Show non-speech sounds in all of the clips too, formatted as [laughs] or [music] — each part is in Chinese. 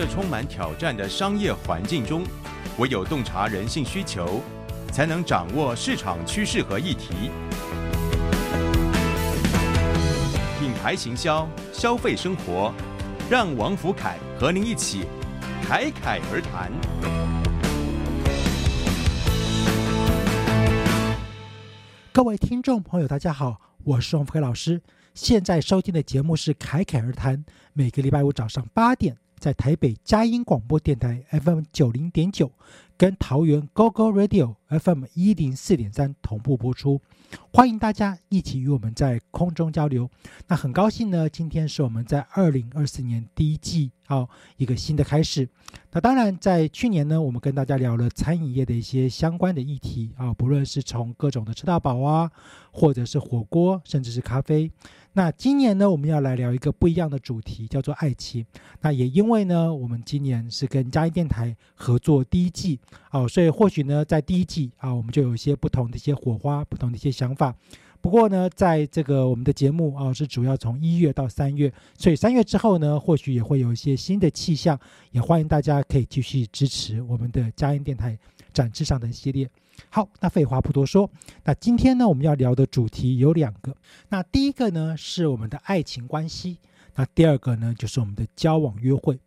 这充满挑战的商业环境中，唯有洞察人性需求，才能掌握市场趋势和议题。品牌行销，消费生活，让王福凯和您一起侃侃而谈。各位听众朋友，大家好，我是王福凯老师。现在收听的节目是《侃侃而谈》，每个礼拜五早上八点。在台北佳音广播电台 FM 九零点九，跟桃园 GO GO Radio FM 一零四点三同步播出，欢迎大家一起与我们在空中交流。那很高兴呢，今天是我们在二零二四年第一季啊一个新的开始。那当然，在去年呢，我们跟大家聊了餐饮业的一些相关的议题啊，不论是从各种的吃到饱啊，或者是火锅，甚至是咖啡。那今年呢，我们要来聊一个不一样的主题，叫做爱情。那也因为呢，我们今年是跟嘉义电台合作第一季哦，所以或许呢，在第一季啊，我们就有一些不同的一些火花，不同的一些想法。不过呢，在这个我们的节目啊，是主要从一月到三月，所以三月之后呢，或许也会有一些新的气象。也欢迎大家可以继续支持我们的嘉音电台展翅上的系列。好，那废话不多说，那今天呢，我们要聊的主题有两个。那第一个呢，是我们的爱情关系；那第二个呢，就是我们的交往约会。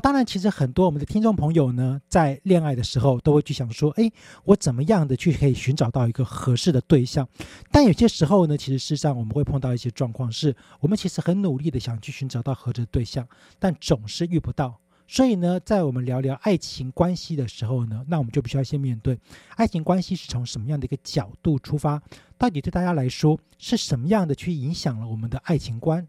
当然，其实很多我们的听众朋友呢，在恋爱的时候都会去想说：，哎，我怎么样的去可以寻找到一个合适的对象？但有些时候呢，其实事实上我们会碰到一些状况，是我们其实很努力的想去寻找到合适的对象，但总是遇不到。所以呢，在我们聊聊爱情关系的时候呢，那我们就必须要先面对爱情关系是从什么样的一个角度出发，到底对大家来说是什么样的去影响了我们的爱情观。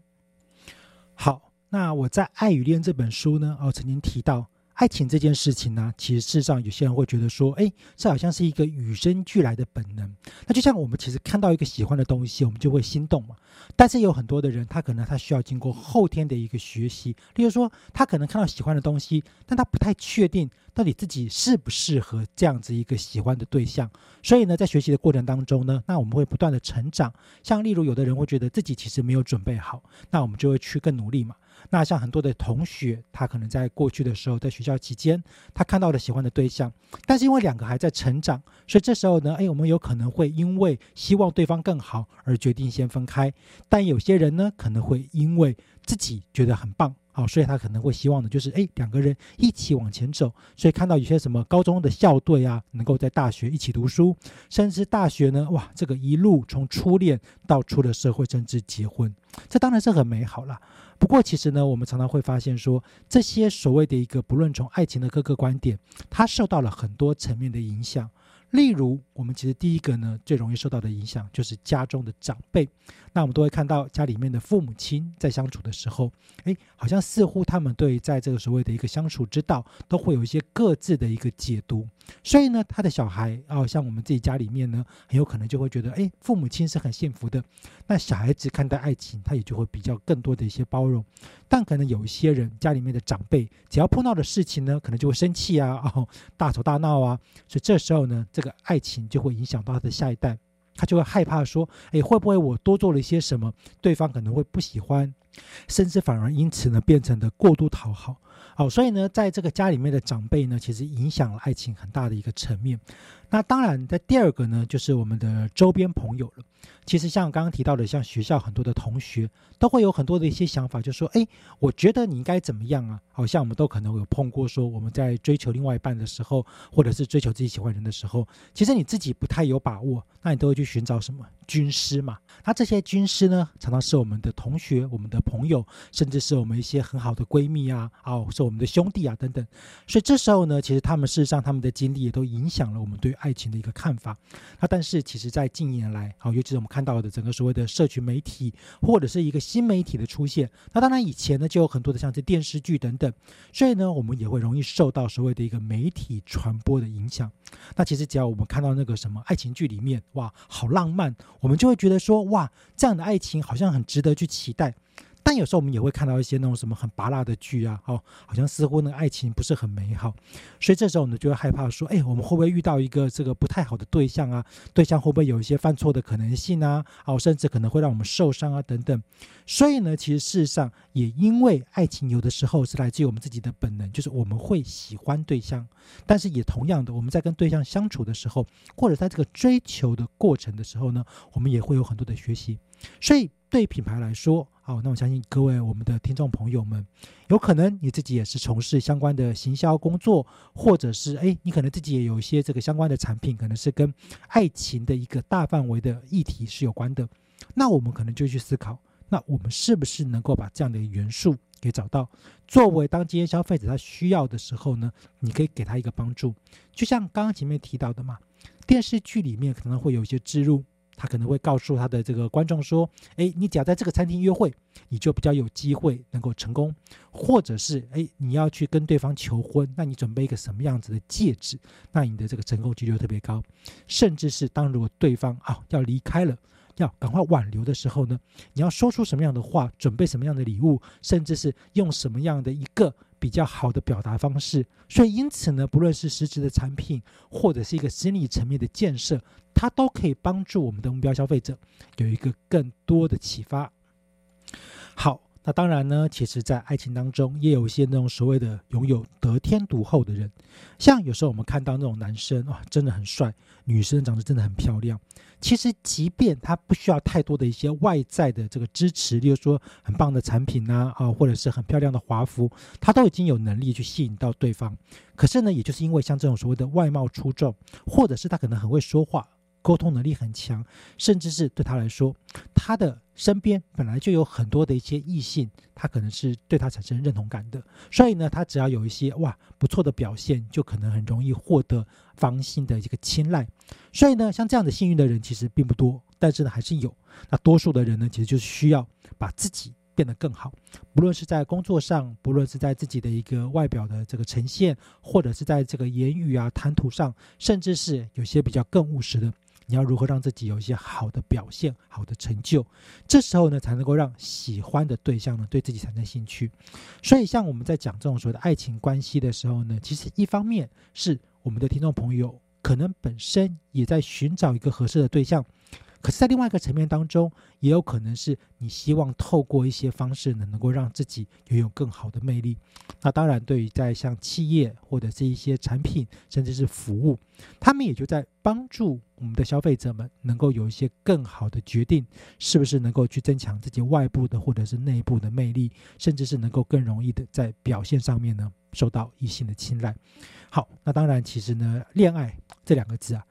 好，那我在《爱与恋》这本书呢，哦，曾经提到。爱情这件事情呢，其实事实上有些人会觉得说，哎，这好像是一个与生俱来的本能。那就像我们其实看到一个喜欢的东西，我们就会心动嘛。但是有很多的人，他可能他需要经过后天的一个学习，例如说，他可能看到喜欢的东西，但他不太确定到底自己适不适合这样子一个喜欢的对象。所以呢，在学习的过程当中呢，那我们会不断的成长。像例如有的人会觉得自己其实没有准备好，那我们就会去更努力嘛。那像很多的同学，他可能在过去的时候，在学校期间，他看到了喜欢的对象，但是因为两个还在成长，所以这时候呢，哎，我们有可能会因为希望对方更好而决定先分开。但有些人呢，可能会因为自己觉得很棒，好，所以他可能会希望的就是，哎，两个人一起往前走。所以看到有些什么高中的校队啊，能够在大学一起读书，甚至大学呢，哇，这个一路从初恋到出了社会，甚至结婚，这当然是很美好了。不过，其实呢，我们常常会发现说，这些所谓的一个，不论从爱情的各个观点，它受到了很多层面的影响。例如，我们其实第一个呢，最容易受到的影响就是家中的长辈。那我们都会看到家里面的父母亲在相处的时候，哎，好像似乎他们对在这个所谓的一个相处之道，都会有一些各自的一个解读。所以呢，他的小孩啊，像我们自己家里面呢，很有可能就会觉得，哎，父母亲是很幸福的。那小孩子看待爱情，他也就会比较更多的一些包容。但可能有一些人家里面的长辈，只要碰到的事情呢，可能就会生气啊，哦，大吵大闹啊。所以这时候呢，这个爱情就会影响到他的下一代，他就会害怕说，哎，会不会我多做了一些什么，对方可能会不喜欢，甚至反而因此呢，变成了过度讨好。好，所以呢，在这个家里面的长辈呢，其实影响了爱情很大的一个层面。那当然，在第二个呢，就是我们的周边朋友了。其实像刚刚提到的，像学校很多的同学都会有很多的一些想法，就说：“哎，我觉得你应该怎么样啊？”好像我们都可能有碰过，说我们在追求另外一半的时候，或者是追求自己喜欢人的时候，其实你自己不太有把握，那你都会去寻找什么军师嘛？那这些军师呢，常常是我们的同学、我们的朋友，甚至是我们一些很好的闺蜜啊，哦，是我们的兄弟啊等等。所以这时候呢，其实他们事实上他们的经历也都影响了我们对爱情的一个看法。那但是其实，在近年来，好，尤其是我们看看到的整个所谓的社群媒体或者是一个新媒体的出现，那当然以前呢就有很多的像这电视剧等等，所以呢，我们也会容易受到所谓的一个媒体传播的影响。那其实只要我们看到那个什么爱情剧里面，哇，好浪漫，我们就会觉得说，哇，这样的爱情好像很值得去期待。但有时候我们也会看到一些那种什么很拔辣的剧啊，哦，好像似乎那个爱情不是很美好，所以这时候呢就会害怕说，哎，我们会不会遇到一个这个不太好的对象啊？对象会不会有一些犯错的可能性啊？哦，甚至可能会让我们受伤啊等等。所以呢，其实事实上也因为爱情有的时候是来自于我们自己的本能，就是我们会喜欢对象，但是也同样的，我们在跟对象相处的时候，或者在这个追求的过程的时候呢，我们也会有很多的学习。所以对品牌来说，好，那我相信各位我们的听众朋友们，有可能你自己也是从事相关的行销工作，或者是哎，你可能自己也有一些这个相关的产品，可能是跟爱情的一个大范围的议题是有关的。那我们可能就去思考，那我们是不是能够把这样的元素给找到，作为当今天消费者他需要的时候呢？你可以给他一个帮助。就像刚刚前面提到的嘛，电视剧里面可能会有一些植入。他可能会告诉他的这个观众说：“哎，你只要在这个餐厅约会，你就比较有机会能够成功；或者是哎，你要去跟对方求婚，那你准备一个什么样子的戒指，那你的这个成功几率特别高。甚至是当如果对方啊要离开了，要赶快挽留的时候呢，你要说出什么样的话，准备什么样的礼物，甚至是用什么样的一个比较好的表达方式。所以因此呢，不论是实质的产品，或者是一个心理层面的建设。”它都可以帮助我们的目标消费者有一个更多的启发。好，那当然呢，其实，在爱情当中，也有一些那种所谓的拥有得天独厚的人，像有时候我们看到那种男生哇，真的很帅，女生长得真的很漂亮。其实，即便他不需要太多的一些外在的这个支持，例如说很棒的产品呐，啊，或者是很漂亮的华服，他都已经有能力去吸引到对方。可是呢，也就是因为像这种所谓的外貌出众，或者是他可能很会说话。沟通能力很强，甚至是对他来说，他的身边本来就有很多的一些异性，他可能是对他产生认同感的。所以呢，他只要有一些哇不错的表现，就可能很容易获得方心的一个青睐。所以呢，像这样的幸运的人其实并不多，但是呢还是有。那多数的人呢，其实就是需要把自己变得更好，不论是在工作上，不论是在自己的一个外表的这个呈现，或者是在这个言语啊谈吐上，甚至是有些比较更务实的。你要如何让自己有一些好的表现、好的成就？这时候呢，才能够让喜欢的对象呢对自己产生兴趣。所以，像我们在讲这种所谓的爱情关系的时候呢，其实一方面是我们的听众朋友可能本身也在寻找一个合适的对象。可是，在另外一个层面当中，也有可能是你希望透过一些方式呢，能够让自己拥有更好的魅力。那当然，对于在像企业或者是一些产品，甚至是服务，他们也就在帮助我们的消费者们能够有一些更好的决定，是不是能够去增强自己外部的或者是内部的魅力，甚至是能够更容易的在表现上面呢受到异性的青睐。好，那当然，其实呢，恋爱这两个字啊，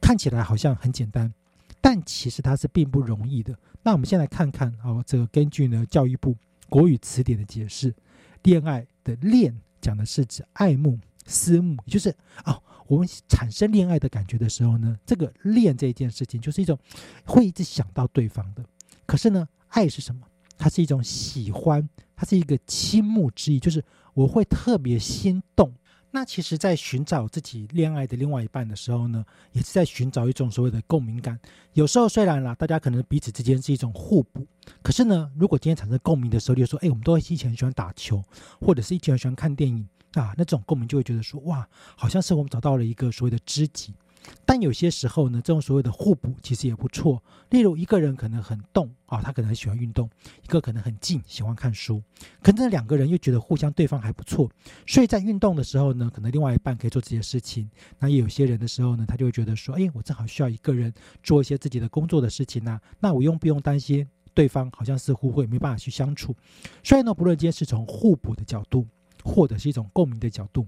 看起来好像很简单。但其实它是并不容易的。那我们先来看看哦，这个根据呢教育部国语词典的解释，恋爱的恋讲的是指爱慕、思慕，就是哦，我们产生恋爱的感觉的时候呢，这个恋这一件事情就是一种会一直想到对方的。可是呢，爱是什么？它是一种喜欢，它是一个倾慕之意，就是我会特别心动。那其实，在寻找自己恋爱的另外一半的时候呢，也是在寻找一种所谓的共鸣感。有时候虽然啦，大家可能彼此之间是一种互补，可是呢，如果今天产生共鸣的时候，就说，哎，我们都会一起很喜欢打球，或者是一起很喜欢看电影啊，那这种共鸣就会觉得说，哇，好像是我们找到了一个所谓的知己。但有些时候呢，这种所谓的互补其实也不错。例如，一个人可能很动啊，他可能很喜欢运动；一个可能很静，喜欢看书。可能两个人又觉得互相对方还不错，所以在运动的时候呢，可能另外一半可以做这些事情。那也有些人的时候呢，他就会觉得说：“哎，我正好需要一个人做一些自己的工作的事情呢。那我用不用担心对方好像似乎会没办法去相处？所以呢，不论今天是从互补的角度，或者是一种共鸣的角度。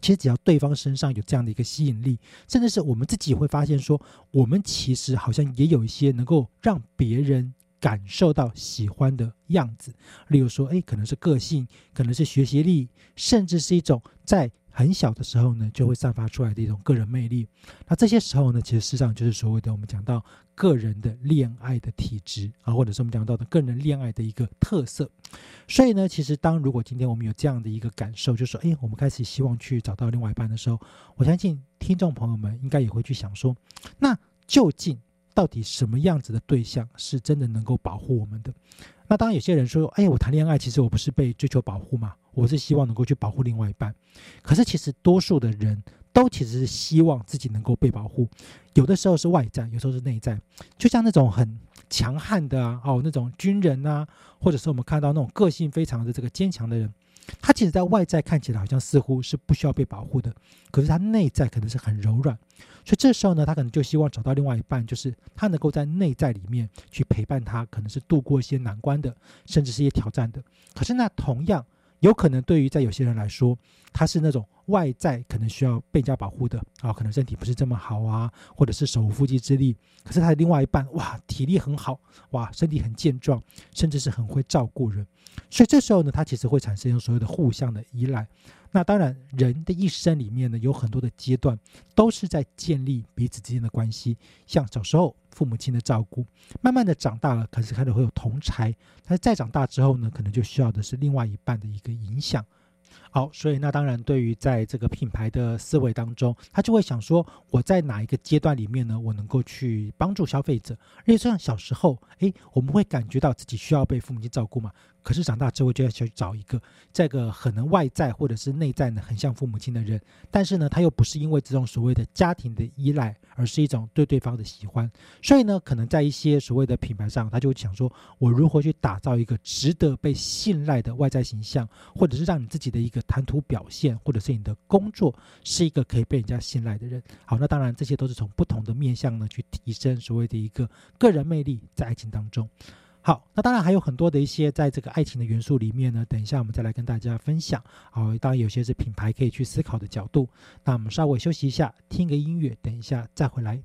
其实只要对方身上有这样的一个吸引力，甚至是我们自己会发现说，我们其实好像也有一些能够让别人感受到喜欢的样子。例如说，哎，可能是个性，可能是学习力，甚至是一种在很小的时候呢就会散发出来的一种个人魅力。那这些时候呢，其实事实上就是所谓的我们讲到个人的恋爱的体质啊，或者是我们讲到的个人恋爱的一个特色。所以呢，其实当如果今天我们有这样的一个感受，就是说，哎，我们开始希望去找到另外一半的时候，我相信听众朋友们应该也会去想说，那究竟到底什么样子的对象是真的能够保护我们的？那当然，有些人说，哎，我谈恋爱其实我不是被追求保护嘛，我是希望能够去保护另外一半。可是其实多数的人都其实是希望自己能够被保护，有的时候是外在，有时候是内在，就像那种很。强悍的啊，哦，那种军人呐，或者是我们看到那种个性非常的这个坚强的人，他其实在外在看起来好像似乎是不需要被保护的，可是他内在可能是很柔软，所以这时候呢，他可能就希望找到另外一半，就是他能够在内在里面去陪伴他，可能是度过一些难关的，甚至是一些挑战的。可是那同样有可能对于在有些人来说，他是那种。外在可能需要被人家保护的啊，可能身体不是这么好啊，或者是手无缚鸡之力。可是他的另外一半哇，体力很好哇，身体很健壮，甚至是很会照顾人。所以这时候呢，他其实会产生所有的互相的依赖。那当然，人的一生里面呢，有很多的阶段都是在建立彼此之间的关系。像小时候父母亲的照顾，慢慢的长大了，可是开始会有同才。但是再长大之后呢，可能就需要的是另外一半的一个影响。好，所以那当然，对于在这个品牌的思维当中，他就会想说，我在哪一个阶段里面呢，我能够去帮助消费者？因为像小时候，诶，我们会感觉到自己需要被父母亲照顾嘛。可是长大之后就要去找一个这个可能外在或者是内在呢很像父母亲的人，但是呢他又不是因为这种所谓的家庭的依赖，而是一种对对方的喜欢。所以呢，可能在一些所谓的品牌上，他就会想说，我如何去打造一个值得被信赖的外在形象，或者是让你自己的一个谈吐表现，或者是你的工作是一个可以被人家信赖的人。好，那当然这些都是从不同的面向呢去提升所谓的一个个人魅力在爱情当中。好，那当然还有很多的一些在这个爱情的元素里面呢，等一下我们再来跟大家分享。好，当然有些是品牌可以去思考的角度。那我们稍微休息一下，听个音乐，等一下再回来。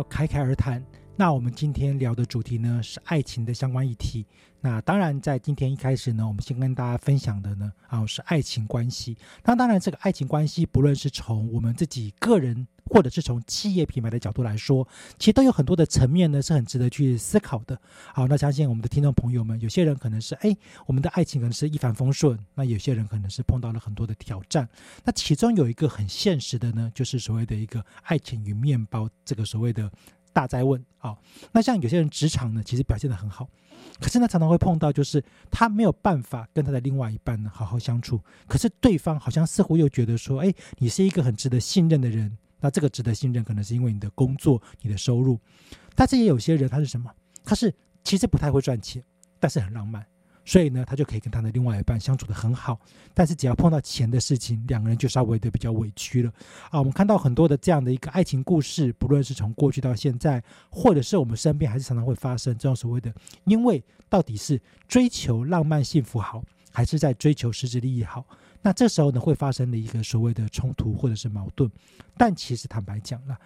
到侃侃而谈，那我们今天聊的主题呢是爱情的相关议题。那当然，在今天一开始呢，我们先跟大家分享的呢，啊是爱情关系。那当然，这个爱情关系，不论是从我们自己个人，或者是从企业品牌的角度来说，其实都有很多的层面呢，是很值得去思考的。好，那相信我们的听众朋友们，有些人可能是哎，我们的爱情可能是一帆风顺，那有些人可能是碰到了很多的挑战。那其中有一个很现实的呢，就是所谓的一个爱情与面包这个所谓的。大灾问好，那像有些人职场呢，其实表现的很好，可是呢，常常会碰到就是他没有办法跟他的另外一半呢好好相处，可是对方好像似乎又觉得说，哎，你是一个很值得信任的人，那这个值得信任可能是因为你的工作、你的收入，但是也有些人他是什么？他是其实不太会赚钱，但是很浪漫。所以呢，他就可以跟他的另外一半相处的很好，但是只要碰到钱的事情，两个人就稍微的比较委屈了啊。我们看到很多的这样的一个爱情故事，不论是从过去到现在，或者是我们身边，还是常常会发生这种所谓的，因为到底是追求浪漫幸福好，还是在追求实质利益好？那这时候呢，会发生的一个所谓的冲突或者是矛盾。但其实坦白讲了。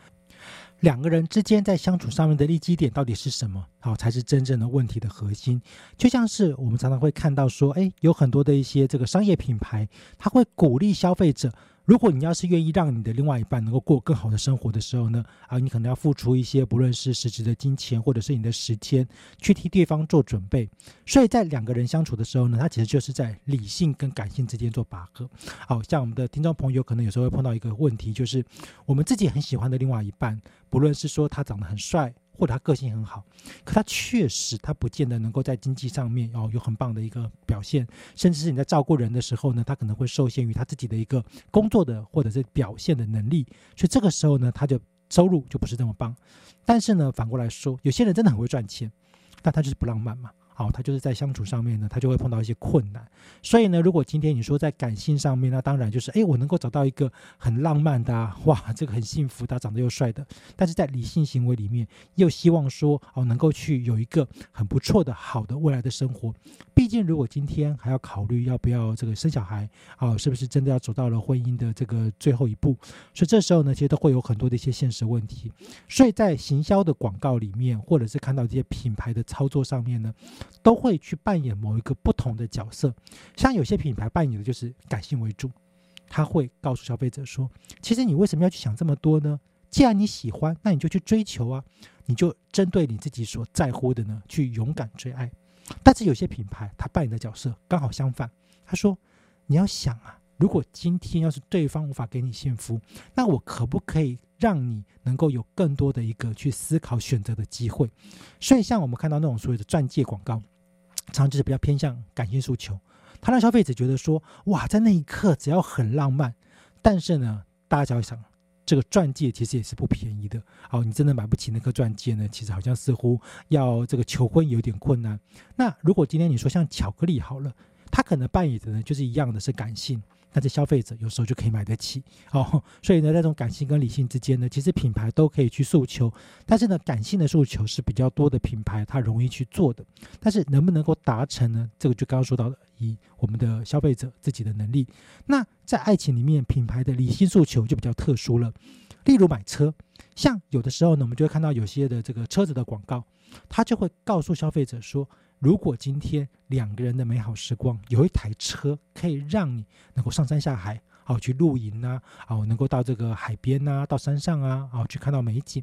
两个人之间在相处上面的利基点到底是什么？好，才是真正的问题的核心。就像是我们常常会看到说，哎，有很多的一些这个商业品牌，他会鼓励消费者。如果你要是愿意让你的另外一半能够过更好的生活的时候呢，啊，你可能要付出一些不论是实质的金钱或者是你的时间，去替对方做准备。所以在两个人相处的时候呢，他其实就是在理性跟感性之间做拔河。好像我们的听众朋友可能有时候会碰到一个问题，就是我们自己很喜欢的另外一半，不论是说他长得很帅。或者他个性很好，可他确实他不见得能够在经济上面哦有很棒的一个表现，甚至是你在照顾人的时候呢，他可能会受限于他自己的一个工作的或者是表现的能力，所以这个时候呢，他就收入就不是这么棒。但是呢，反过来说，有些人真的很会赚钱，但他就是不浪漫嘛。好，他就是在相处上面呢，他就会碰到一些困难。所以呢，如果今天你说在感性上面，那当然就是，哎，我能够找到一个很浪漫的，哇，这个很幸福，他长得又帅的。但是在理性行为里面，又希望说，哦，能够去有一个很不错的、好的未来的生活。毕竟，如果今天还要考虑要不要这个生小孩，啊，是不是真的要走到了婚姻的这个最后一步？所以这时候呢，其实都会有很多的一些现实问题。所以在行销的广告里面，或者是看到这些品牌的操作上面呢。都会去扮演某一个不同的角色，像有些品牌扮演的就是感性为主，他会告诉消费者说：“其实你为什么要去想这么多呢？既然你喜欢，那你就去追求啊，你就针对你自己所在乎的呢，去勇敢追爱。”但是有些品牌他扮演的角色刚好相反，他说：“你要想啊，如果今天要是对方无法给你幸福，那我可不可以？”让你能够有更多的一个去思考选择的机会，所以像我们看到那种所谓的钻戒广告，常常就是比较偏向感性诉求，它让消费者觉得说，哇，在那一刻只要很浪漫，但是呢，大家就会想，这个钻戒其实也是不便宜的，哦，你真的买不起那颗钻戒呢，其实好像似乎要这个求婚有点困难。那如果今天你说像巧克力好了，它可能扮演的呢就是一样的是感性。但是消费者有时候就可以买得起哦，所以呢，在这种感性跟理性之间呢，其实品牌都可以去诉求。但是呢，感性的诉求是比较多的品牌它容易去做的。但是能不能够达成呢？这个就刚刚说到的，以我们的消费者自己的能力。那在爱情里面，品牌的理性诉求就比较特殊了。例如买车，像有的时候呢，我们就会看到有些的这个车子的广告，它就会告诉消费者说。如果今天两个人的美好时光有一台车可以让你能够上山下海，好去露营呐，哦，能够到这个海边呐，到山上啊，哦，去看到美景。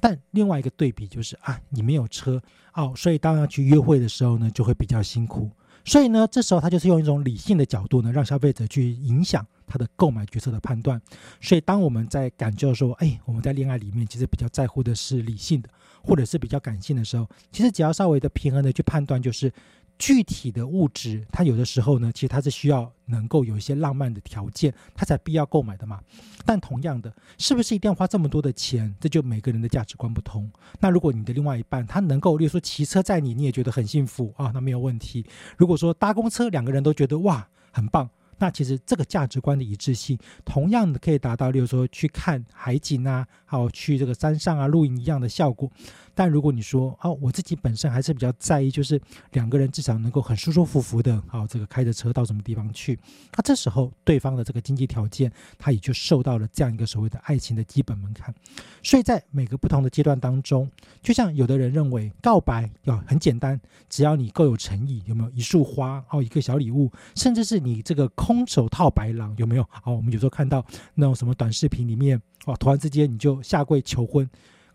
但另外一个对比就是啊，你没有车哦，所以当要去约会的时候呢，就会比较辛苦。所以呢，这时候他就是用一种理性的角度呢，让消费者去影响他的购买决策的判断。所以当我们在感觉说，哎，我们在恋爱里面其实比较在乎的是理性的。或者是比较感性的时候，其实只要稍微的平衡的去判断，就是具体的物质，它有的时候呢，其实它是需要能够有一些浪漫的条件，它才必要购买的嘛。但同样的，是不是一定要花这么多的钱？这就每个人的价值观不同。那如果你的另外一半他能够，例如说骑车载你，你也觉得很幸福啊，那没有问题。如果说搭公车，两个人都觉得哇很棒。那其实这个价值观的一致性，同样的可以达到，例如说去看海景啊，还有去这个山上啊露营一样的效果。但如果你说哦，我自己本身还是比较在意，就是两个人至少能够很舒舒服服的，好，这个开着车到什么地方去，那这时候对方的这个经济条件，他也就受到了这样一个所谓的爱情的基本门槛。所以在每个不同的阶段当中，就像有的人认为告白要很简单，只要你够有诚意，有没有一束花哦，一个小礼物，甚至是你这个空手套白狼，有没有？好，我们有时候看到那种什么短视频里面，哦，突然之间你就下跪求婚。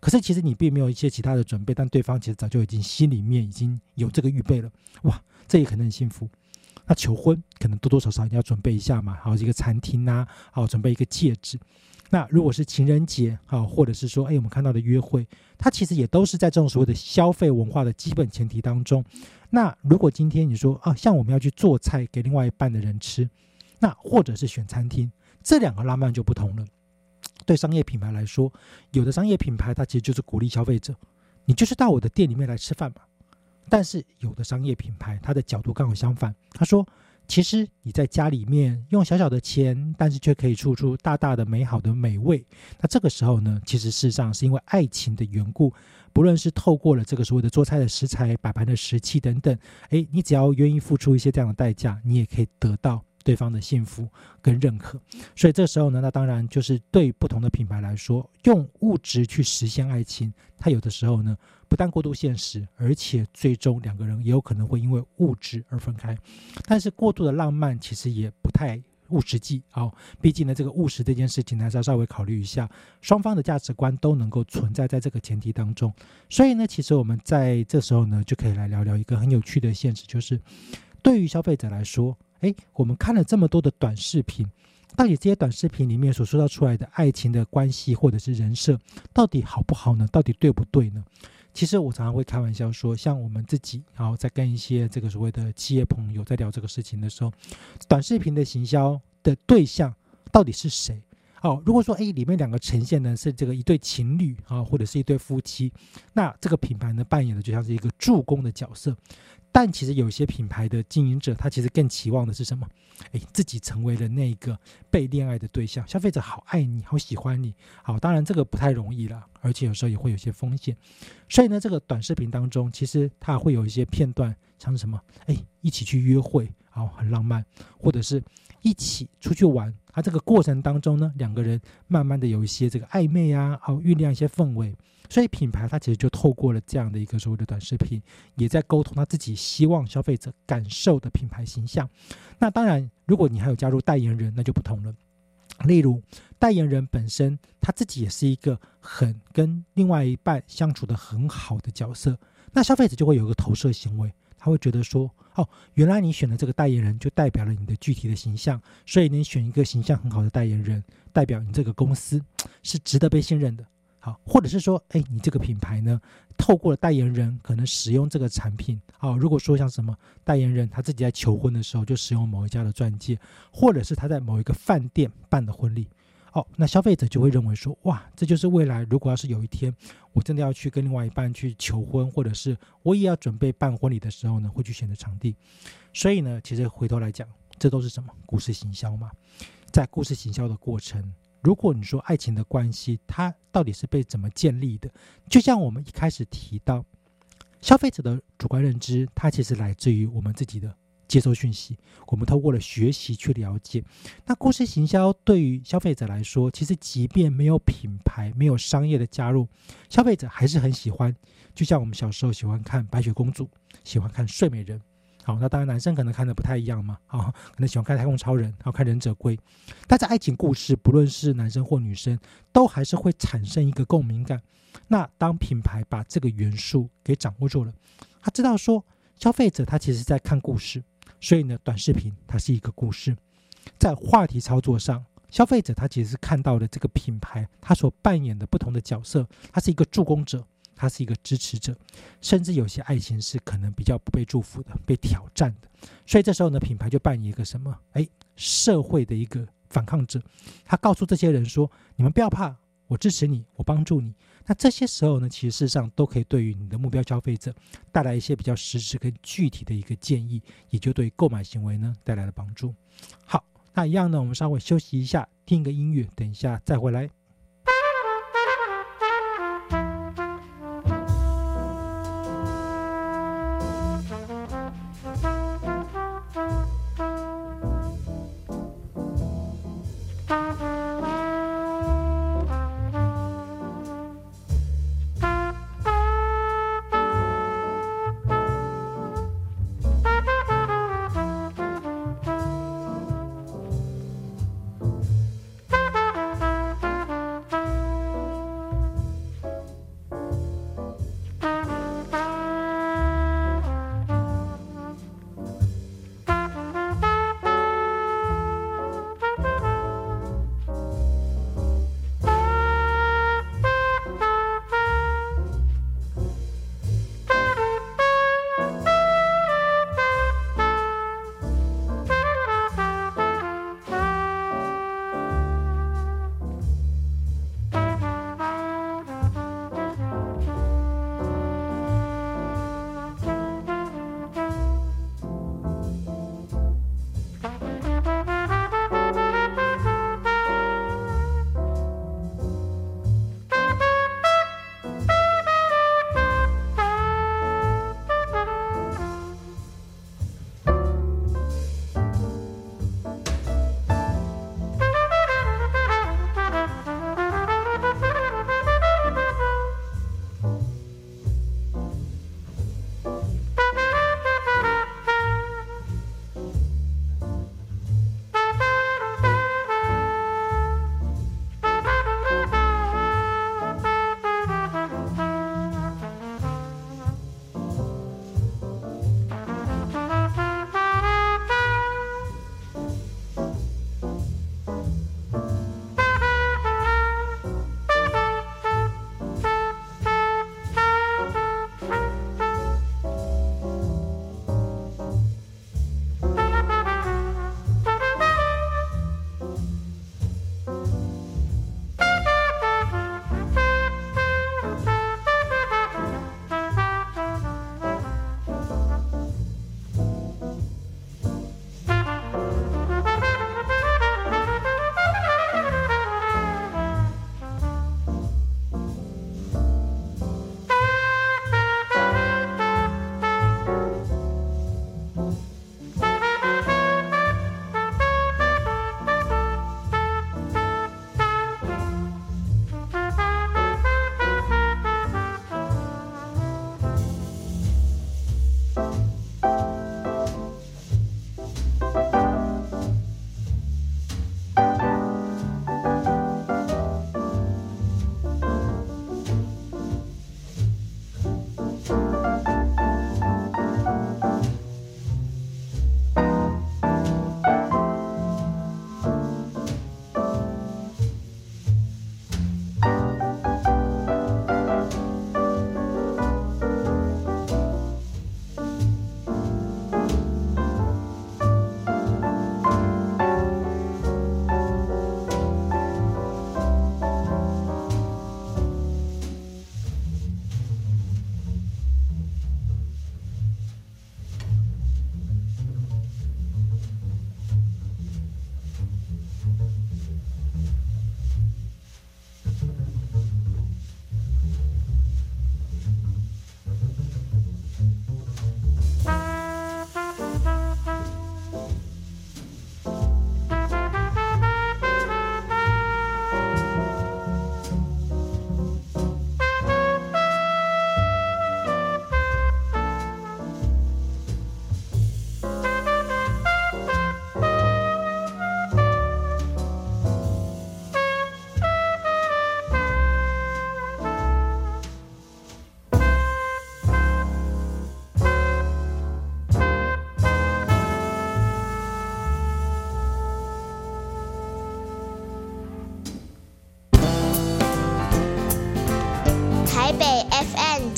可是其实你并没有一些其他的准备，但对方其实早就已经心里面已经有这个预备了，哇，这也可能很幸福。那求婚可能多多少少你要准备一下嘛，好一个餐厅啊，好准备一个戒指。那如果是情人节，好或者是说，哎，我们看到的约会，它其实也都是在这种所谓的消费文化的基本前提当中。那如果今天你说啊，像我们要去做菜给另外一半的人吃，那或者是选餐厅，这两个浪漫就不同了。对商业品牌来说，有的商业品牌它其实就是鼓励消费者，你就是到我的店里面来吃饭嘛。但是有的商业品牌它的角度刚好相反，他说，其实你在家里面用小小的钱，但是却可以出出大大的美好的美味。那这个时候呢，其实事实上是因为爱情的缘故，不论是透过了这个所谓的做菜的食材、摆盘的食器等等，诶，你只要愿意付出一些这样的代价，你也可以得到。对方的幸福跟认可，所以这时候呢，那当然就是对不同的品牌来说，用物质去实现爱情，它有的时候呢，不但过度现实，而且最终两个人也有可能会因为物质而分开。但是过度的浪漫其实也不太务实际啊，毕竟呢，这个务实这件事情还是要稍微考虑一下，双方的价值观都能够存在在这个前提当中。所以呢，其实我们在这时候呢，就可以来聊聊一个很有趣的现实，就是对于消费者来说。哎，我们看了这么多的短视频，到底这些短视频里面所塑造出来的爱情的关系或者是人设，到底好不好呢？到底对不对呢？其实我常常会开玩笑说，像我们自己，然后在跟一些这个所谓的企业朋友在聊这个事情的时候，短视频的行销的对象到底是谁？哦，如果说哎，里面两个呈现呢是这个一对情侣啊，或者是一对夫妻，那这个品牌呢扮演的就像是一个助攻的角色。但其实有些品牌的经营者，他其实更期望的是什么？哎，自己成为了那个被恋爱的对象，消费者好爱你，好喜欢你。好，当然这个不太容易了，而且有时候也会有些风险。所以呢，这个短视频当中，其实它会有一些片段，像什么？哎，一起去约会，好，很浪漫，或者是一起出去玩。它这个过程当中呢，两个人慢慢的有一些这个暧昧啊，好，酝酿一些氛围。所以品牌它其实就透过了这样的一个所谓的短视频，也在沟通他自己希望消费者感受的品牌形象。那当然，如果你还有加入代言人，那就不同了。例如，代言人本身他自己也是一个很跟另外一半相处的很好的角色，那消费者就会有个投射行为，他会觉得说：哦，原来你选的这个代言人就代表了你的具体的形象，所以你选一个形象很好的代言人，代表你这个公司是值得被信任的。好，或者是说，哎，你这个品牌呢，透过了代言人可能使用这个产品，好，如果说像什么代言人他自己在求婚的时候就使用某一家的钻戒，或者是他在某一个饭店办的婚礼，哦，那消费者就会认为说，哇，这就是未来如果要是有一天我真的要去跟另外一半去求婚，或者是我也要准备办婚礼的时候呢，会去选择场地。所以呢，其实回头来讲，这都是什么故事行销嘛，在故事行销的过程。如果你说爱情的关系，它到底是被怎么建立的？就像我们一开始提到，消费者的主观认知，它其实来自于我们自己的接收讯息，我们透过了学习去了解。那故事行销对于消费者来说，其实即便没有品牌、没有商业的加入，消费者还是很喜欢。就像我们小时候喜欢看白雪公主，喜欢看睡美人。好，那当然男生可能看的不太一样嘛，啊，可能喜欢看太空超人，然后看忍者龟，但是爱情故事，不论是男生或女生，都还是会产生一个共鸣感。那当品牌把这个元素给掌握住了，他知道说消费者他其实在看故事，所以呢，短视频它是一个故事，在话题操作上，消费者他其实是看到了这个品牌他所扮演的不同的角色，他是一个助攻者。他是一个支持者，甚至有些爱情是可能比较不被祝福的、被挑战的。所以这时候呢，品牌就扮演一个什么？哎，社会的一个反抗者。他告诉这些人说：“你们不要怕，我支持你，我帮助你。”那这些时候呢，其实事实上都可以对于你的目标消费者带来一些比较实质跟具体的一个建议，也就对购买行为呢带来了帮助。好，那一样呢，我们稍微休息一下，听一个音乐，等一下再回来。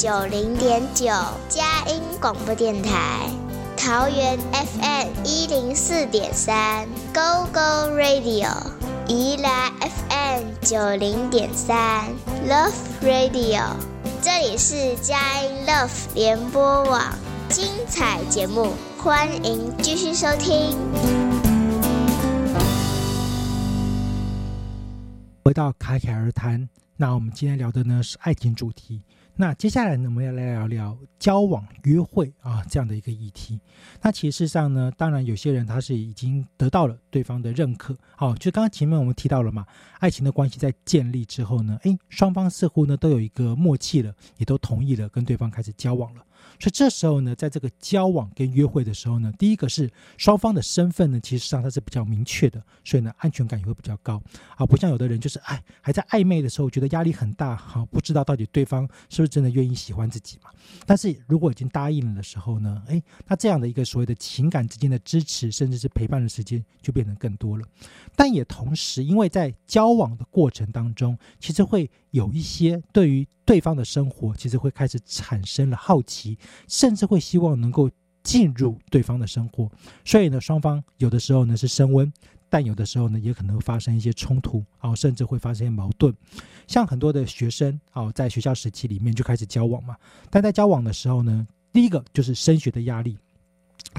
九零点九佳音广播电台，桃园 FM 一零四点三 Go Go Radio，宜兰 FM 九零点三 Love Radio，这里是佳音 Love 联播网，精彩节目，欢迎继续收听。回到侃侃而谈，那我们今天聊的呢是爱情主题。那接下来呢，我们要来聊聊交往、约会啊这样的一个议题。那其实上呢，当然有些人他是已经得到了对方的认可，好，就刚刚前面我们提到了嘛，爱情的关系在建立之后呢，诶，双方似乎呢都有一个默契了，也都同意了跟对方开始交往了。所以这时候呢，在这个交往跟约会的时候呢，第一个是双方的身份呢，其实上它是比较明确的，所以呢，安全感也会比较高啊。不像有的人就是哎，还在暧昧的时候，觉得压力很大，好，不知道到底对方是不是真的愿意喜欢自己嘛。但是如果已经答应了的时候呢，哎，那这样的一个所谓的情感之间的支持，甚至是陪伴的时间就变得更多了。但也同时，因为在交往的过程当中，其实会有一些对于对方的生活，其实会开始产生了好奇，甚至会希望能够进入对方的生活。所以呢，双方有的时候呢是升温，但有的时候呢也可能发生一些冲突，啊，甚至会发生一些矛盾。像很多的学生啊，在学校时期里面就开始交往嘛，但在交往的时候呢，第一个就是升学的压力。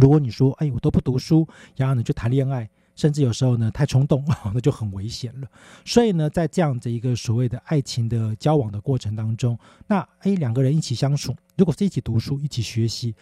如果你说，哎，我都不读书，然后呢就谈恋爱。甚至有时候呢，太冲动，[laughs] 那就很危险了。所以呢，在这样子一个所谓的爱情的交往的过程当中，那诶，两个人一起相处，如果是一起读书、一起学习，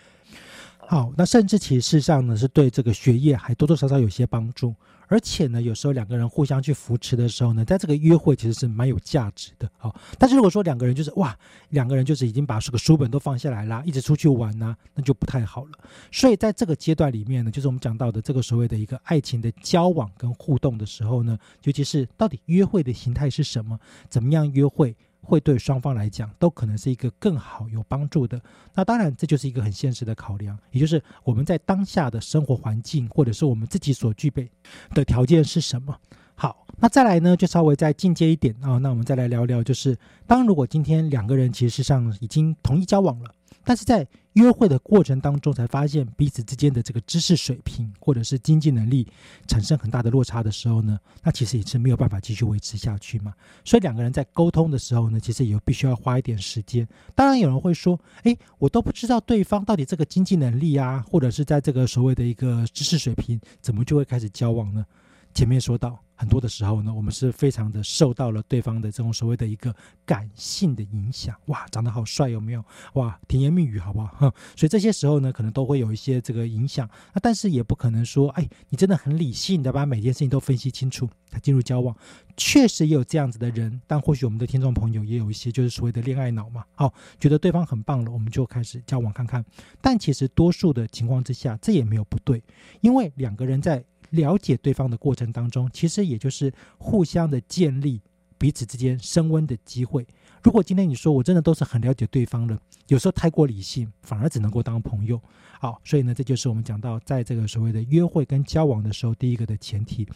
好，那甚至其事实上呢，是对这个学业还多多少少有些帮助。而且呢，有时候两个人互相去扶持的时候呢，在这个约会其实是蛮有价值的好，但是如果说两个人就是哇，两个人就是已经把这个书本都放下来啦，一直出去玩呐，那就不太好了。所以在这个阶段里面呢，就是我们讲到的这个所谓的一个爱情的交往跟互动的时候呢，尤其是到底约会的形态是什么，怎么样约会。会对双方来讲都可能是一个更好有帮助的。那当然，这就是一个很现实的考量，也就是我们在当下的生活环境，或者是我们自己所具备的条件是什么。好，那再来呢，就稍微再进阶一点啊。那我们再来聊聊，就是当如果今天两个人其实上已经同意交往了。但是在约会的过程当中，才发现彼此之间的这个知识水平或者是经济能力产生很大的落差的时候呢，那其实也是没有办法继续维持下去嘛。所以两个人在沟通的时候呢，其实也必须要花一点时间。当然有人会说，诶，我都不知道对方到底这个经济能力啊，或者是在这个所谓的一个知识水平，怎么就会开始交往呢？前面说到。很多的时候呢，我们是非常的受到了对方的这种所谓的一个感性的影响。哇，长得好帅，有没有？哇，甜言蜜语，好不好？哼 [laughs] 所以这些时候呢，可能都会有一些这个影响。那但是也不可能说，哎，你真的很理性的把每件事情都分析清楚，才进入交往。确实也有这样子的人，但或许我们的听众朋友也有一些就是所谓的恋爱脑嘛。好，觉得对方很棒了，我们就开始交往看看。但其实多数的情况之下，这也没有不对，因为两个人在。了解对方的过程当中，其实也就是互相的建立彼此之间升温的机会。如果今天你说我真的都是很了解对方了，有时候太过理性，反而只能够当朋友。好，所以呢，这就是我们讲到在这个所谓的约会跟交往的时候，第一个的前提。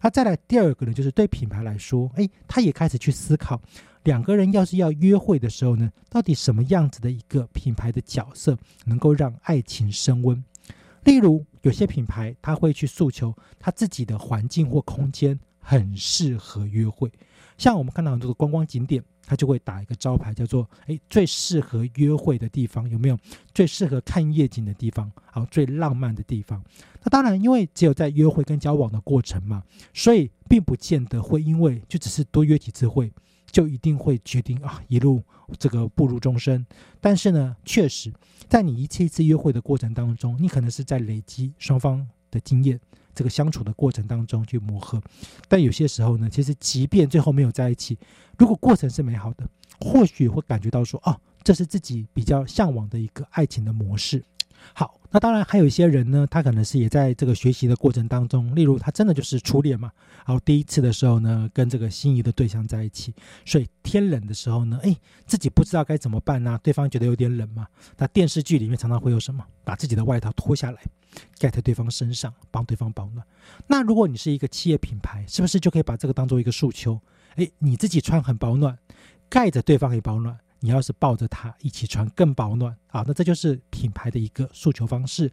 那再来第二个呢，就是对品牌来说，诶，他也开始去思考，两个人要是要约会的时候呢，到底什么样子的一个品牌的角色能够让爱情升温？例如，有些品牌他会去诉求他自己的环境或空间很适合约会，像我们看到很多的观光景点，他就会打一个招牌，叫做“诶最适合约会的地方有没有？最适合看夜景的地方，好最浪漫的地方。”那当然，因为只有在约会跟交往的过程嘛，所以并不见得会因为就只是多约几次会。就一定会决定啊，一路这个步入终身。但是呢，确实，在你一次一次约会的过程当中，你可能是在累积双方的经验，这个相处的过程当中去磨合。但有些时候呢，其实即便最后没有在一起，如果过程是美好的，或许会感觉到说，哦，这是自己比较向往的一个爱情的模式。好，那当然还有一些人呢，他可能是也在这个学习的过程当中，例如他真的就是初恋嘛，然后第一次的时候呢，跟这个心仪的对象在一起，所以天冷的时候呢，哎，自己不知道该怎么办呢？对方觉得有点冷嘛，那电视剧里面常常会有什么，把自己的外套脱下来盖在对方身上，帮对方保暖。那如果你是一个企业品牌，是不是就可以把这个当做一个诉求？哎，你自己穿很保暖，盖着对方也保暖。你要是抱着它一起穿更保暖啊，那这就是品牌的一个诉求方式。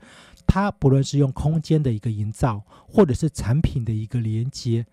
它不论是用空间的一个营造，或者是产品的一个连接，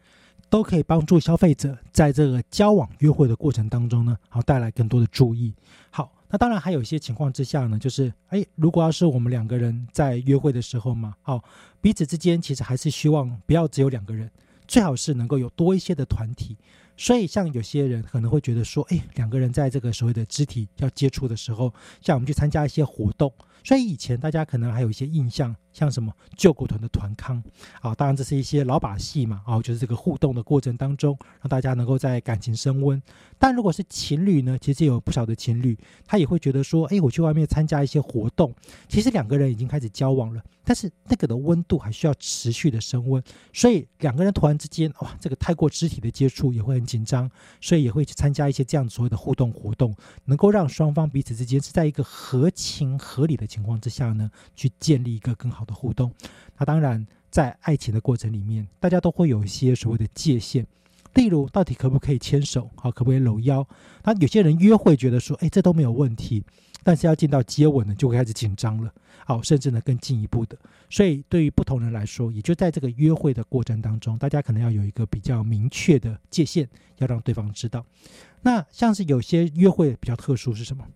都可以帮助消费者在这个交往约会的过程当中呢，好带来更多的注意。好，那当然还有一些情况之下呢，就是哎，如果要是我们两个人在约会的时候嘛，好，彼此之间其实还是希望不要只有两个人，最好是能够有多一些的团体。所以，像有些人可能会觉得说，哎，两个人在这个所谓的肢体要接触的时候，像我们去参加一些活动，所以以前大家可能还有一些印象，像什么救国团的团康啊，当然这是一些老把戏嘛，啊，就是这个互动的过程当中，让大家能够在感情升温。但如果是情侣呢，其实有不少的情侣，他也会觉得说，哎，我去外面参加一些活动，其实两个人已经开始交往了，但是那个的温度还需要持续的升温，所以两个人突然之间，哇，这个太过肢体的接触也会很。紧张，所以也会去参加一些这样所谓的互动活动，能够让双方彼此之间是在一个合情合理的情况之下呢，去建立一个更好的互动。那当然，在爱情的过程里面，大家都会有一些所谓的界限，例如到底可不可以牵手，好，可不可以搂腰？那有些人约会觉得说，哎，这都没有问题。但是要进到接吻呢，就会开始紧张了，好，甚至呢更进一步的。所以对于不同人来说，也就在这个约会的过程当中，大家可能要有一个比较明确的界限，要让对方知道。那像是有些约会比较特殊是什么？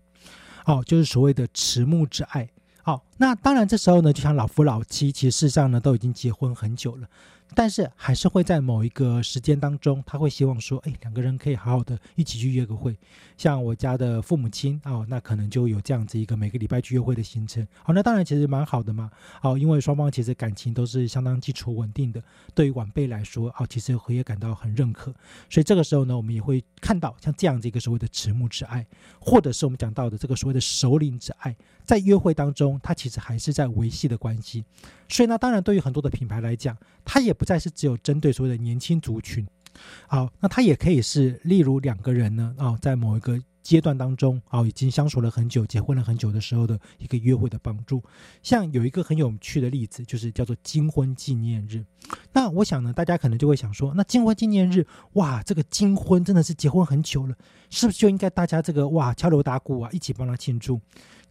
哦，就是所谓的迟暮之爱。好，那当然这时候呢，就像老夫老妻，其实事实上呢都已经结婚很久了。但是还是会在某一个时间当中，他会希望说，哎，两个人可以好好的一起去约个会。像我家的父母亲哦，那可能就有这样子一个每个礼拜去约会的行程。好，那当然其实蛮好的嘛。好，因为双方其实感情都是相当基础稳定的。对于晚辈来说，哦，其实也感到很认可。所以这个时候呢，我们也会看到像这样子一个所谓的迟暮之爱，或者是我们讲到的这个所谓的首领之爱，在约会当中，它其实还是在维系的关系。所以呢，当然对于很多的品牌来讲，它也不再是只有针对所谓的年轻族群，好，那它也可以是，例如两个人呢，啊，在某一个阶段当中，啊，已经相处了很久，结婚了很久的时候的一个约会的帮助。像有一个很有趣的例子，就是叫做金婚纪念日。那我想呢，大家可能就会想说，那金婚纪念日，哇，这个金婚真的是结婚很久了，是不是就应该大家这个哇敲锣打鼓啊，一起帮他庆祝？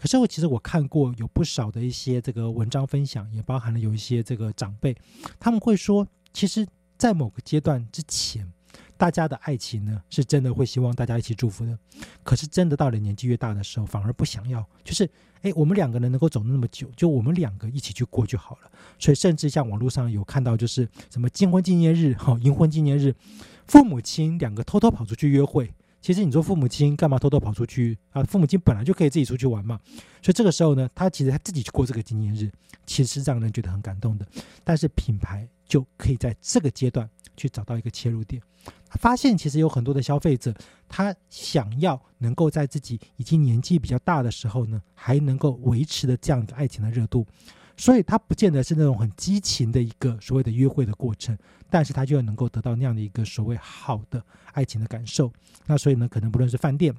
可是我其实我看过有不少的一些这个文章分享，也包含了有一些这个长辈，他们会说，其实，在某个阶段之前，大家的爱情呢，是真的会希望大家一起祝福的。可是真的到了年纪越大的时候，反而不想要，就是，哎，我们两个人能够走那么久，就我们两个一起去过就好了。所以，甚至像网络上有看到，就是什么金婚纪念日、哈银婚纪念日，父母亲两个偷偷跑出去约会。其实你说父母亲干嘛偷偷跑出去啊？父母亲本来就可以自己出去玩嘛。所以这个时候呢，他其实他自己去过这个纪念日，其实是让人觉得很感动的。但是品牌就可以在这个阶段去找到一个切入点，发现其实有很多的消费者，他想要能够在自己已经年纪比较大的时候呢，还能够维持的这样一个爱情的热度。所以它不见得是那种很激情的一个所谓的约会的过程，但是他就要能够得到那样的一个所谓好的爱情的感受。那所以呢，可能不论是饭店，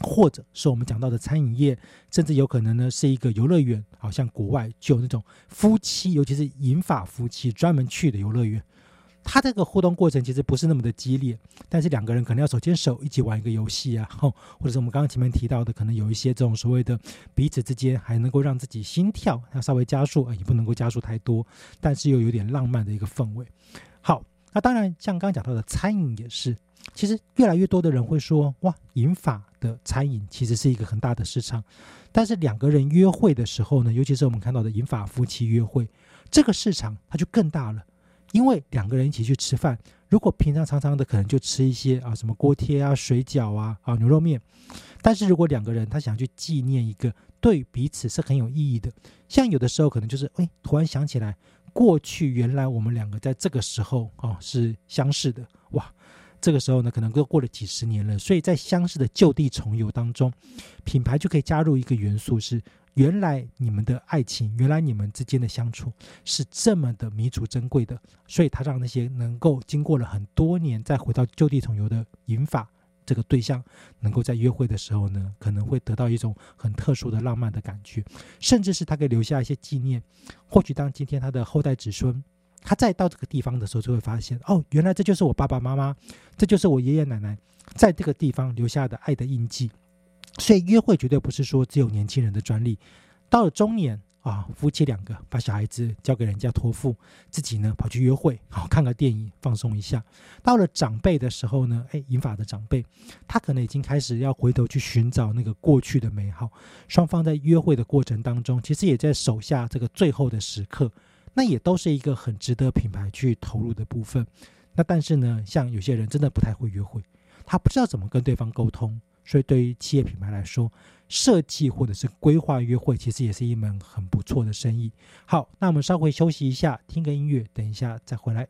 或者是我们讲到的餐饮业，甚至有可能呢是一个游乐园，好像国外就有那种夫妻，尤其是银发夫妻专门去的游乐园。他这个互动过程其实不是那么的激烈，但是两个人可能要手牵手一起玩一个游戏啊，[laughs] 或者是我们刚刚前面提到的，可能有一些这种所谓的彼此之间还能够让自己心跳要稍微加速啊，也不能够加速太多，但是又有点浪漫的一个氛围。好，那当然像刚刚讲到的餐饮也是，其实越来越多的人会说，哇，银法的餐饮其实是一个很大的市场，但是两个人约会的时候呢，尤其是我们看到的银法夫妻约会，这个市场它就更大了。因为两个人一起去吃饭，如果平常常常的可能就吃一些啊什么锅贴啊、水饺啊、啊牛肉面，但是如果两个人他想去纪念一个对彼此是很有意义的，像有的时候可能就是哎突然想起来过去原来我们两个在这个时候哦是相识的哇，这个时候呢可能都过了几十年了，所以在相识的就地重游当中，品牌就可以加入一个元素是。原来你们的爱情，原来你们之间的相处是这么的弥足珍贵的，所以他让那些能够经过了很多年再回到就地重游的银发这个对象，能够在约会的时候呢，可能会得到一种很特殊的浪漫的感觉，甚至是他可以留下一些纪念。或许当今天他的后代子孙，他再到这个地方的时候，就会发现，哦，原来这就是我爸爸妈妈，这就是我爷爷奶奶在这个地方留下的爱的印记。所以约会绝对不是说只有年轻人的专利。到了中年啊，夫妻两个把小孩子交给人家托付，自己呢跑去约会，好看个电影放松一下。到了长辈的时候呢，哎，银发的长辈，他可能已经开始要回头去寻找那个过去的美好。双方在约会的过程当中，其实也在手下这个最后的时刻，那也都是一个很值得品牌去投入的部分。那但是呢，像有些人真的不太会约会，他不知道怎么跟对方沟通。所以，对于企业品牌来说，设计或者是规划约会，其实也是一门很不错的生意。好，那我们稍微休息一下，听个音乐，等一下再回来。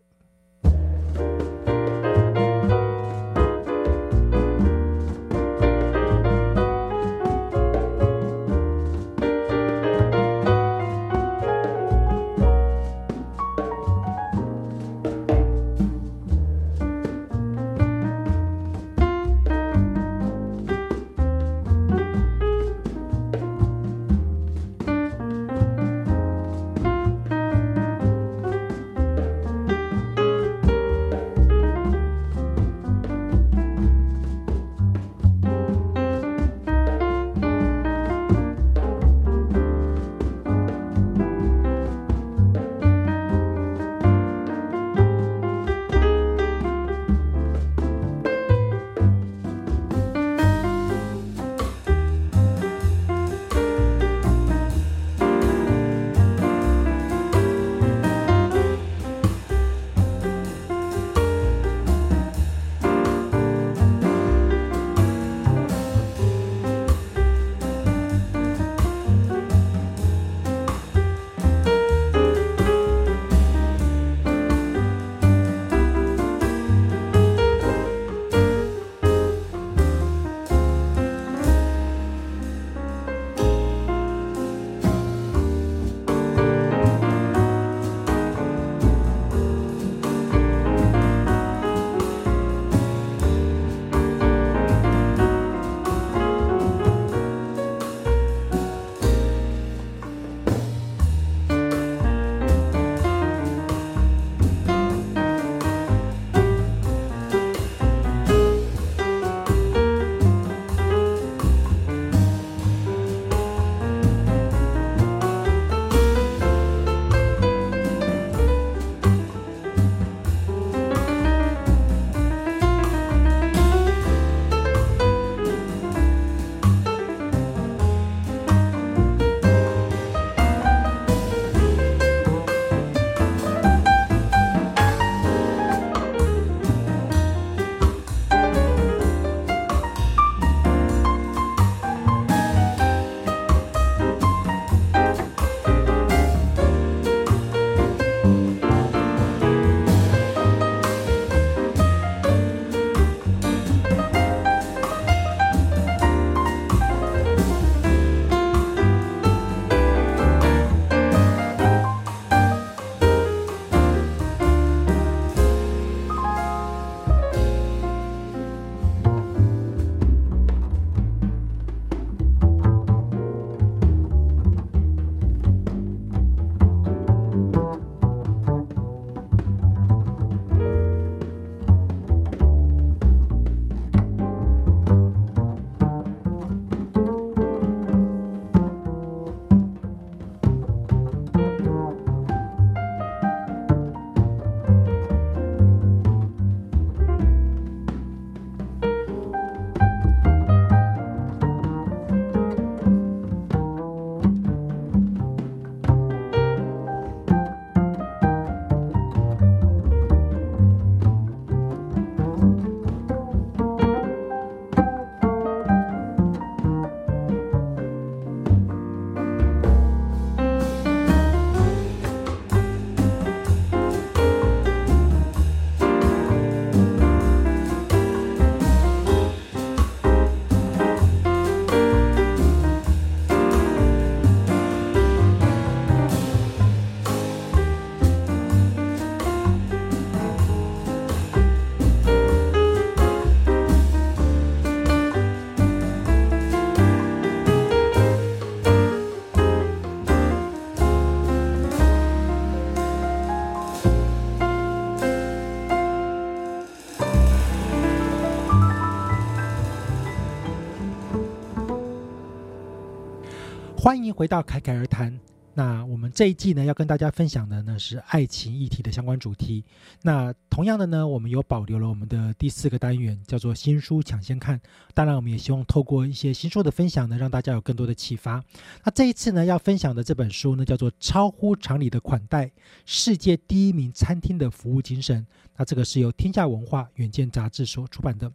欢迎回到凯凯而谈。那我们这一季呢，要跟大家分享的呢是爱情议题的相关主题。那同样的呢，我们有保留了我们的第四个单元，叫做新书抢先看。当然，我们也希望透过一些新书的分享呢，让大家有更多的启发。那这一次呢，要分享的这本书呢，叫做《超乎常理的款待：世界第一名餐厅的服务精神》。那这个是由天下文化远见杂志所出版的，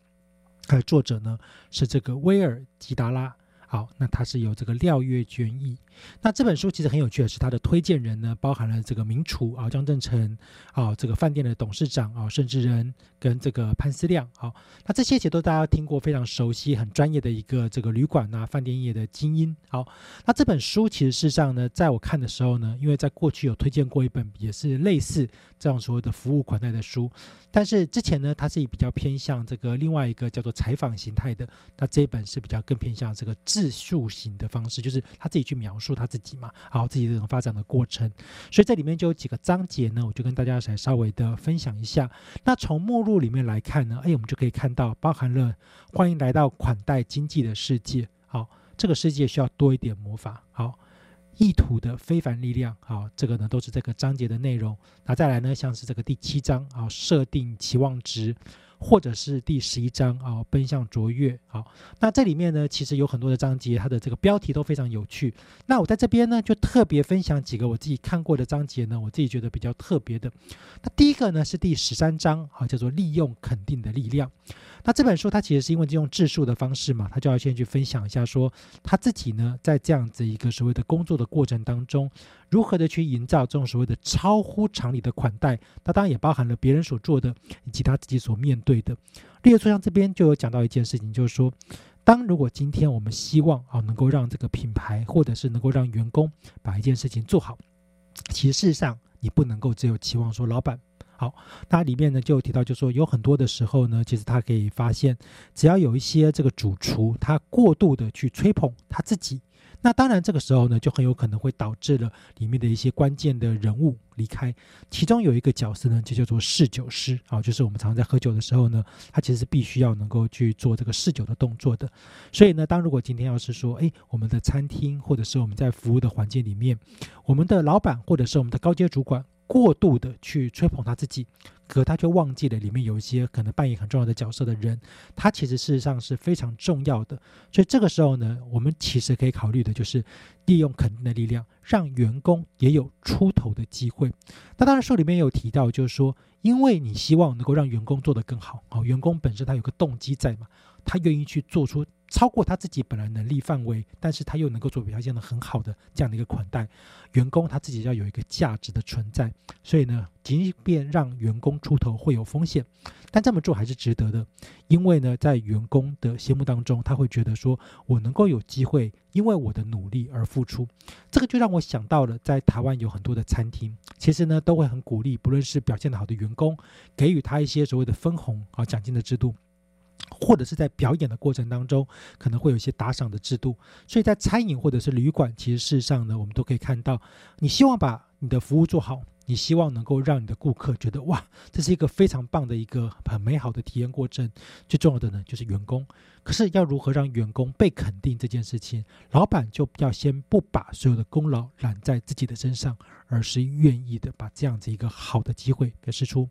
它的作者呢是这个威尔吉达拉。好，那它是由这个廖月娟译。那这本书其实很有趣的是，它的推荐人呢，包含了这个名厨啊，张正成啊，这个饭店的董事长啊，甚至人跟这个潘思亮啊，那这些其实都大家听过，非常熟悉、很专业的一个这个旅馆啊、饭店业的精英。好，那这本书其实事实上呢，在我看的时候呢，因为在过去有推荐过一本也是类似这样所谓的服务款待的书，但是之前呢，它是以比较偏向这个另外一个叫做采访形态的，那这一本是比较更偏向这个自自述型的方式，就是他自己去描述。他自己嘛，好自己这种发展的过程，所以这里面就有几个章节呢，我就跟大家来稍微的分享一下。那从目录里面来看呢，哎，我们就可以看到包含了欢迎来到款待经济的世界，好，这个世界需要多一点魔法，好，意图的非凡力量，好，这个呢都是这个章节的内容。那再来呢，像是这个第七章啊，设定期望值。或者是第十一章啊，奔向卓越。好，那这里面呢，其实有很多的章节，它的这个标题都非常有趣。那我在这边呢，就特别分享几个我自己看过的章节呢，我自己觉得比较特别的。那第一个呢是第十三章，啊，叫做利用肯定的力量。那这本书它其实是因为用质数的方式嘛，他就要先去分享一下说他自己呢，在这样子一个所谓的工作的过程当中，如何的去营造这种所谓的超乎常理的款待。那当然也包含了别人所做的以及他自己所面对的。例如说像这边就有讲到一件事情，就是说，当如果今天我们希望啊能够让这个品牌或者是能够让员工把一件事情做好，其实事实上你不能够只有期望说老板。好，它里面呢就提到，就说有很多的时候呢，其实他可以发现，只要有一些这个主厨他过度的去吹捧他自己，那当然这个时候呢，就很有可能会导致了里面的一些关键的人物离开。其中有一个角色呢，就叫做侍酒师啊，就是我们常在喝酒的时候呢，他其实是必须要能够去做这个侍酒的动作的。所以呢，当如果今天要是说，哎，我们的餐厅或者是我们在服务的环境里面，我们的老板或者是我们的高阶主管。过度的去吹捧他自己，可他却忘记了里面有一些可能扮演很重要的角色的人，他其实事实上是非常重要的。所以这个时候呢，我们其实可以考虑的就是利用肯定的力量，让员工也有出头的机会。那当然书里面有提到，就是说，因为你希望能够让员工做得更好，哦，员工本身他有个动机在嘛，他愿意去做出。超过他自己本来能力范围，但是他又能够做表现的很好的这样的一个款待员工，他自己要有一个价值的存在。所以呢，即便让员工出头会有风险，但这么做还是值得的，因为呢，在员工的心目当中，他会觉得说我能够有机会，因为我的努力而付出。这个就让我想到了，在台湾有很多的餐厅，其实呢都会很鼓励，不论是表现的好的员工，给予他一些所谓的分红啊奖金的制度。或者是在表演的过程当中，可能会有一些打赏的制度，所以在餐饮或者是旅馆，其实事实上呢，我们都可以看到，你希望把你的服务做好。你希望能够让你的顾客觉得哇，这是一个非常棒的一个很美好的体验过程。最重要的呢，就是员工。可是要如何让员工被肯定这件事情，老板就要先不把所有的功劳揽在自己的身上，而是愿意的把这样子一个好的机会给释出。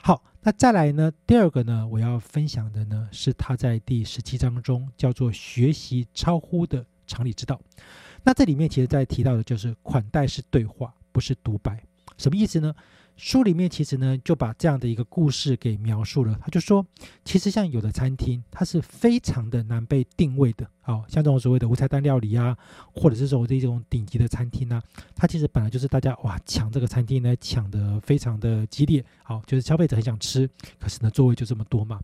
好，那再来呢，第二个呢，我要分享的呢，是他在第十七章中叫做学习超乎的常理之道。那这里面其实在提到的就是款待是对话，不是独白。什么意思呢？书里面其实呢就把这样的一个故事给描述了。他就说，其实像有的餐厅，它是非常的难被定位的。好像这种所谓的无菜单料理啊，或者是说这种顶级的餐厅呢，它其实本来就是大家哇抢这个餐厅呢抢的非常的激烈。好，就是消费者很想吃，可是呢座位就这么多嘛。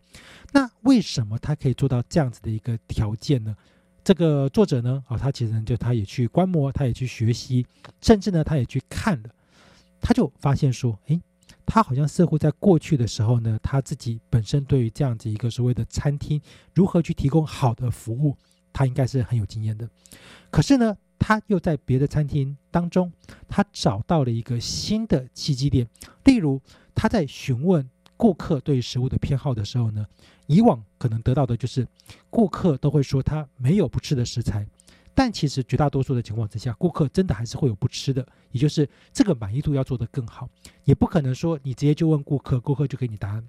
那为什么他可以做到这样子的一个条件呢？这个作者呢，啊，他其实就他也去观摩，他也去学习，甚至呢他也去看了。他就发现说，诶，他好像似乎在过去的时候呢，他自己本身对于这样子一个所谓的餐厅如何去提供好的服务，他应该是很有经验的。可是呢，他又在别的餐厅当中，他找到了一个新的契机点。例如，他在询问顾客对食物的偏好的时候呢，以往可能得到的就是顾客都会说他没有不吃的食材。但其实绝大多数的情况之下，顾客真的还是会有不吃的，也就是这个满意度要做得更好，也不可能说你直接就问顾客，顾客就给你答案，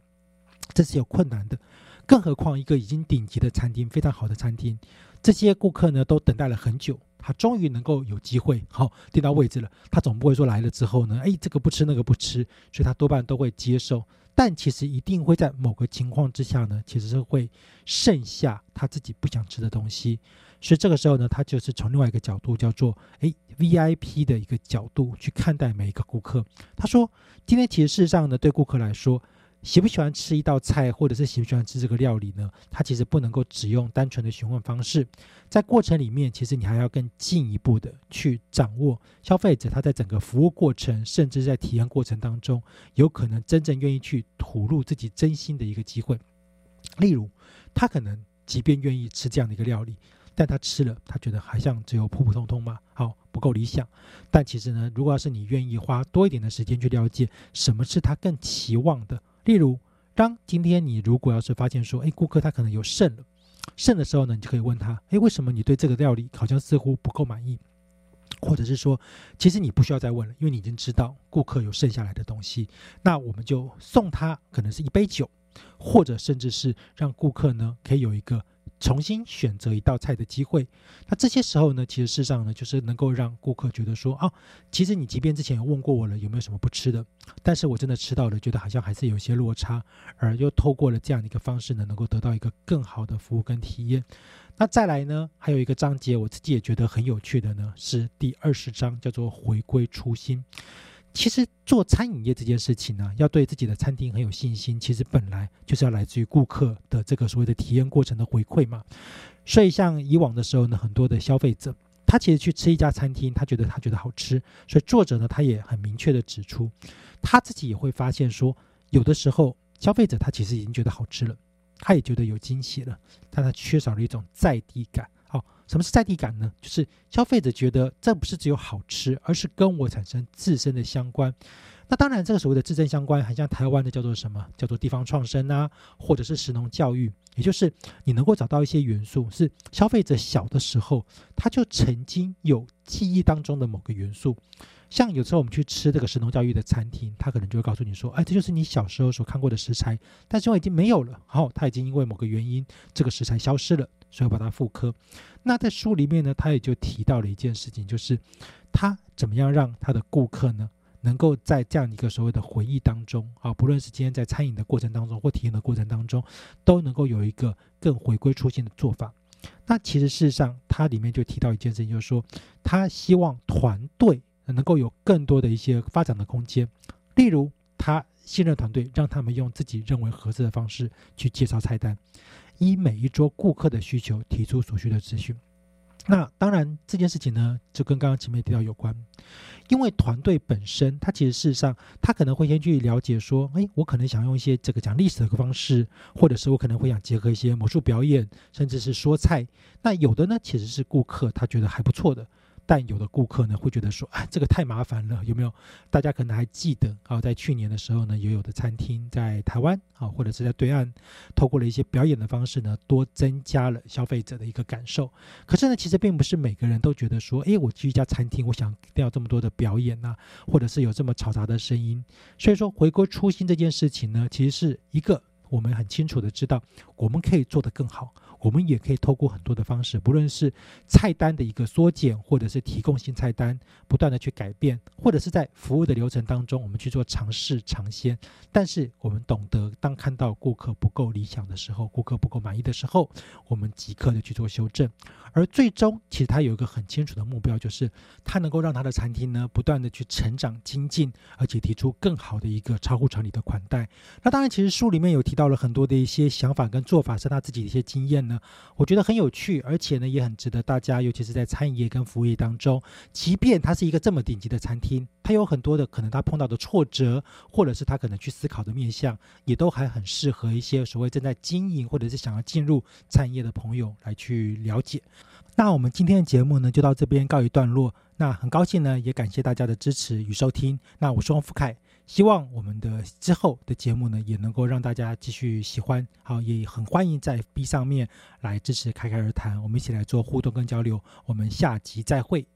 这是有困难的。更何况一个已经顶级的餐厅，非常好的餐厅，这些顾客呢都等待了很久，他终于能够有机会好订到位置了。他总不会说来了之后呢，哎，这个不吃那个不吃，所以他多半都会接受。但其实一定会在某个情况之下呢，其实是会剩下他自己不想吃的东西。所以这个时候呢，他就是从另外一个角度，叫做哎 VIP 的一个角度去看待每一个顾客。他说，今天其实事实上呢，对顾客来说。喜不喜欢吃一道菜，或者是喜不喜欢吃这个料理呢？它其实不能够只用单纯的询问方式，在过程里面，其实你还要更进一步的去掌握消费者他在整个服务过程，甚至在体验过程当中，有可能真正愿意去吐露自己真心的一个机会。例如，他可能即便愿意吃这样的一个料理，但他吃了，他觉得好像只有普普通通嘛，好不够理想。但其实呢，如果要是你愿意花多一点的时间去了解什么是他更期望的。例如，当今天你如果要是发现说，哎，顾客他可能有剩了，剩的时候呢，你就可以问他，哎，为什么你对这个料理好像似乎不够满意？或者是说，其实你不需要再问了，因为你已经知道顾客有剩下来的东西，那我们就送他可能是一杯酒，或者甚至是让顾客呢可以有一个。重新选择一道菜的机会，那这些时候呢，其实事实上呢，就是能够让顾客觉得说啊，其实你即便之前有问过我了，有没有什么不吃的，但是我真的吃到了，觉得好像还是有些落差，而又透过了这样的一个方式呢，能够得到一个更好的服务跟体验。那再来呢，还有一个章节，我自己也觉得很有趣的呢，是第二十章，叫做回归初心。其实做餐饮业这件事情呢，要对自己的餐厅很有信心。其实本来就是要来自于顾客的这个所谓的体验过程的回馈嘛。所以像以往的时候呢，很多的消费者他其实去吃一家餐厅，他觉得他觉得好吃，所以作者呢他也很明确的指出，他自己也会发现说，有的时候消费者他其实已经觉得好吃了，他也觉得有惊喜了，但他缺少了一种在地感。什么是在地感呢？就是消费者觉得这不是只有好吃，而是跟我产生自身的相关。那当然，这个所谓的自身相关，很像台湾的叫做什么？叫做地方创生啊，或者是食农教育，也就是你能够找到一些元素，是消费者小的时候他就曾经有记忆当中的某个元素。像有时候我们去吃这个食农教育的餐厅，他可能就会告诉你说：“哎，这就是你小时候所看过的食材，但是因为已经没有了，好，他已经因为某个原因，这个食材消失了，所以把它复刻。”那在书里面呢，他也就提到了一件事情，就是他怎么样让他的顾客呢，能够在这样一个所谓的回忆当中啊，不论是今天在餐饮的过程当中或体验的过程当中，都能够有一个更回归初心的做法。那其实事实上，他里面就提到一件事情，就是说他希望团队。能够有更多的一些发展的空间，例如他信任团队，让他们用自己认为合适的方式去介绍菜单，依每一桌顾客的需求提出所需的资讯。那当然这件事情呢，就跟刚刚前面提到有关，因为团队本身，它其实事实上，他可能会先去了解说，哎，我可能想用一些这个讲历史的方式，或者是我可能会想结合一些魔术表演，甚至是说菜。那有的呢，其实是顾客他觉得还不错的。但有的顾客呢会觉得说，哎，这个太麻烦了，有没有？大家可能还记得啊，在去年的时候呢，也有的餐厅在台湾啊，或者是在对岸，透过了一些表演的方式呢，多增加了消费者的一个感受。可是呢，其实并不是每个人都觉得说，哎，我去一家餐厅，我想要这么多的表演呐，或者是有这么嘈杂的声音。所以说，回归初心这件事情呢，其实是一个我们很清楚的知道，我们可以做得更好。我们也可以透过很多的方式，不论是菜单的一个缩减，或者是提供新菜单，不断的去改变，或者是在服务的流程当中，我们去做尝试尝鲜。但是我们懂得，当看到顾客不够理想的时候，顾客不够满意的时候，我们即刻的去做修正。而最终，其实他有一个很清楚的目标，就是他能够让他的餐厅呢，不断的去成长精进，而且提出更好的一个超乎常理的款待。那当然，其实书里面有提到了很多的一些想法跟做法，是他自己的一些经验。我觉得很有趣，而且呢也很值得大家，尤其是在餐饮业跟服务业当中，即便它是一个这么顶级的餐厅，它有很多的可能，它碰到的挫折，或者是它可能去思考的面向，也都还很适合一些所谓正在经营或者是想要进入餐饮业的朋友来去了解。那我们今天的节目呢，就到这边告一段落。那很高兴呢，也感谢大家的支持与收听。那我是汪福凯。希望我们的之后的节目呢，也能够让大家继续喜欢。好，也很欢迎在 B 上面来支持开开而谈，我们一起来做互动跟交流。我们下集再会。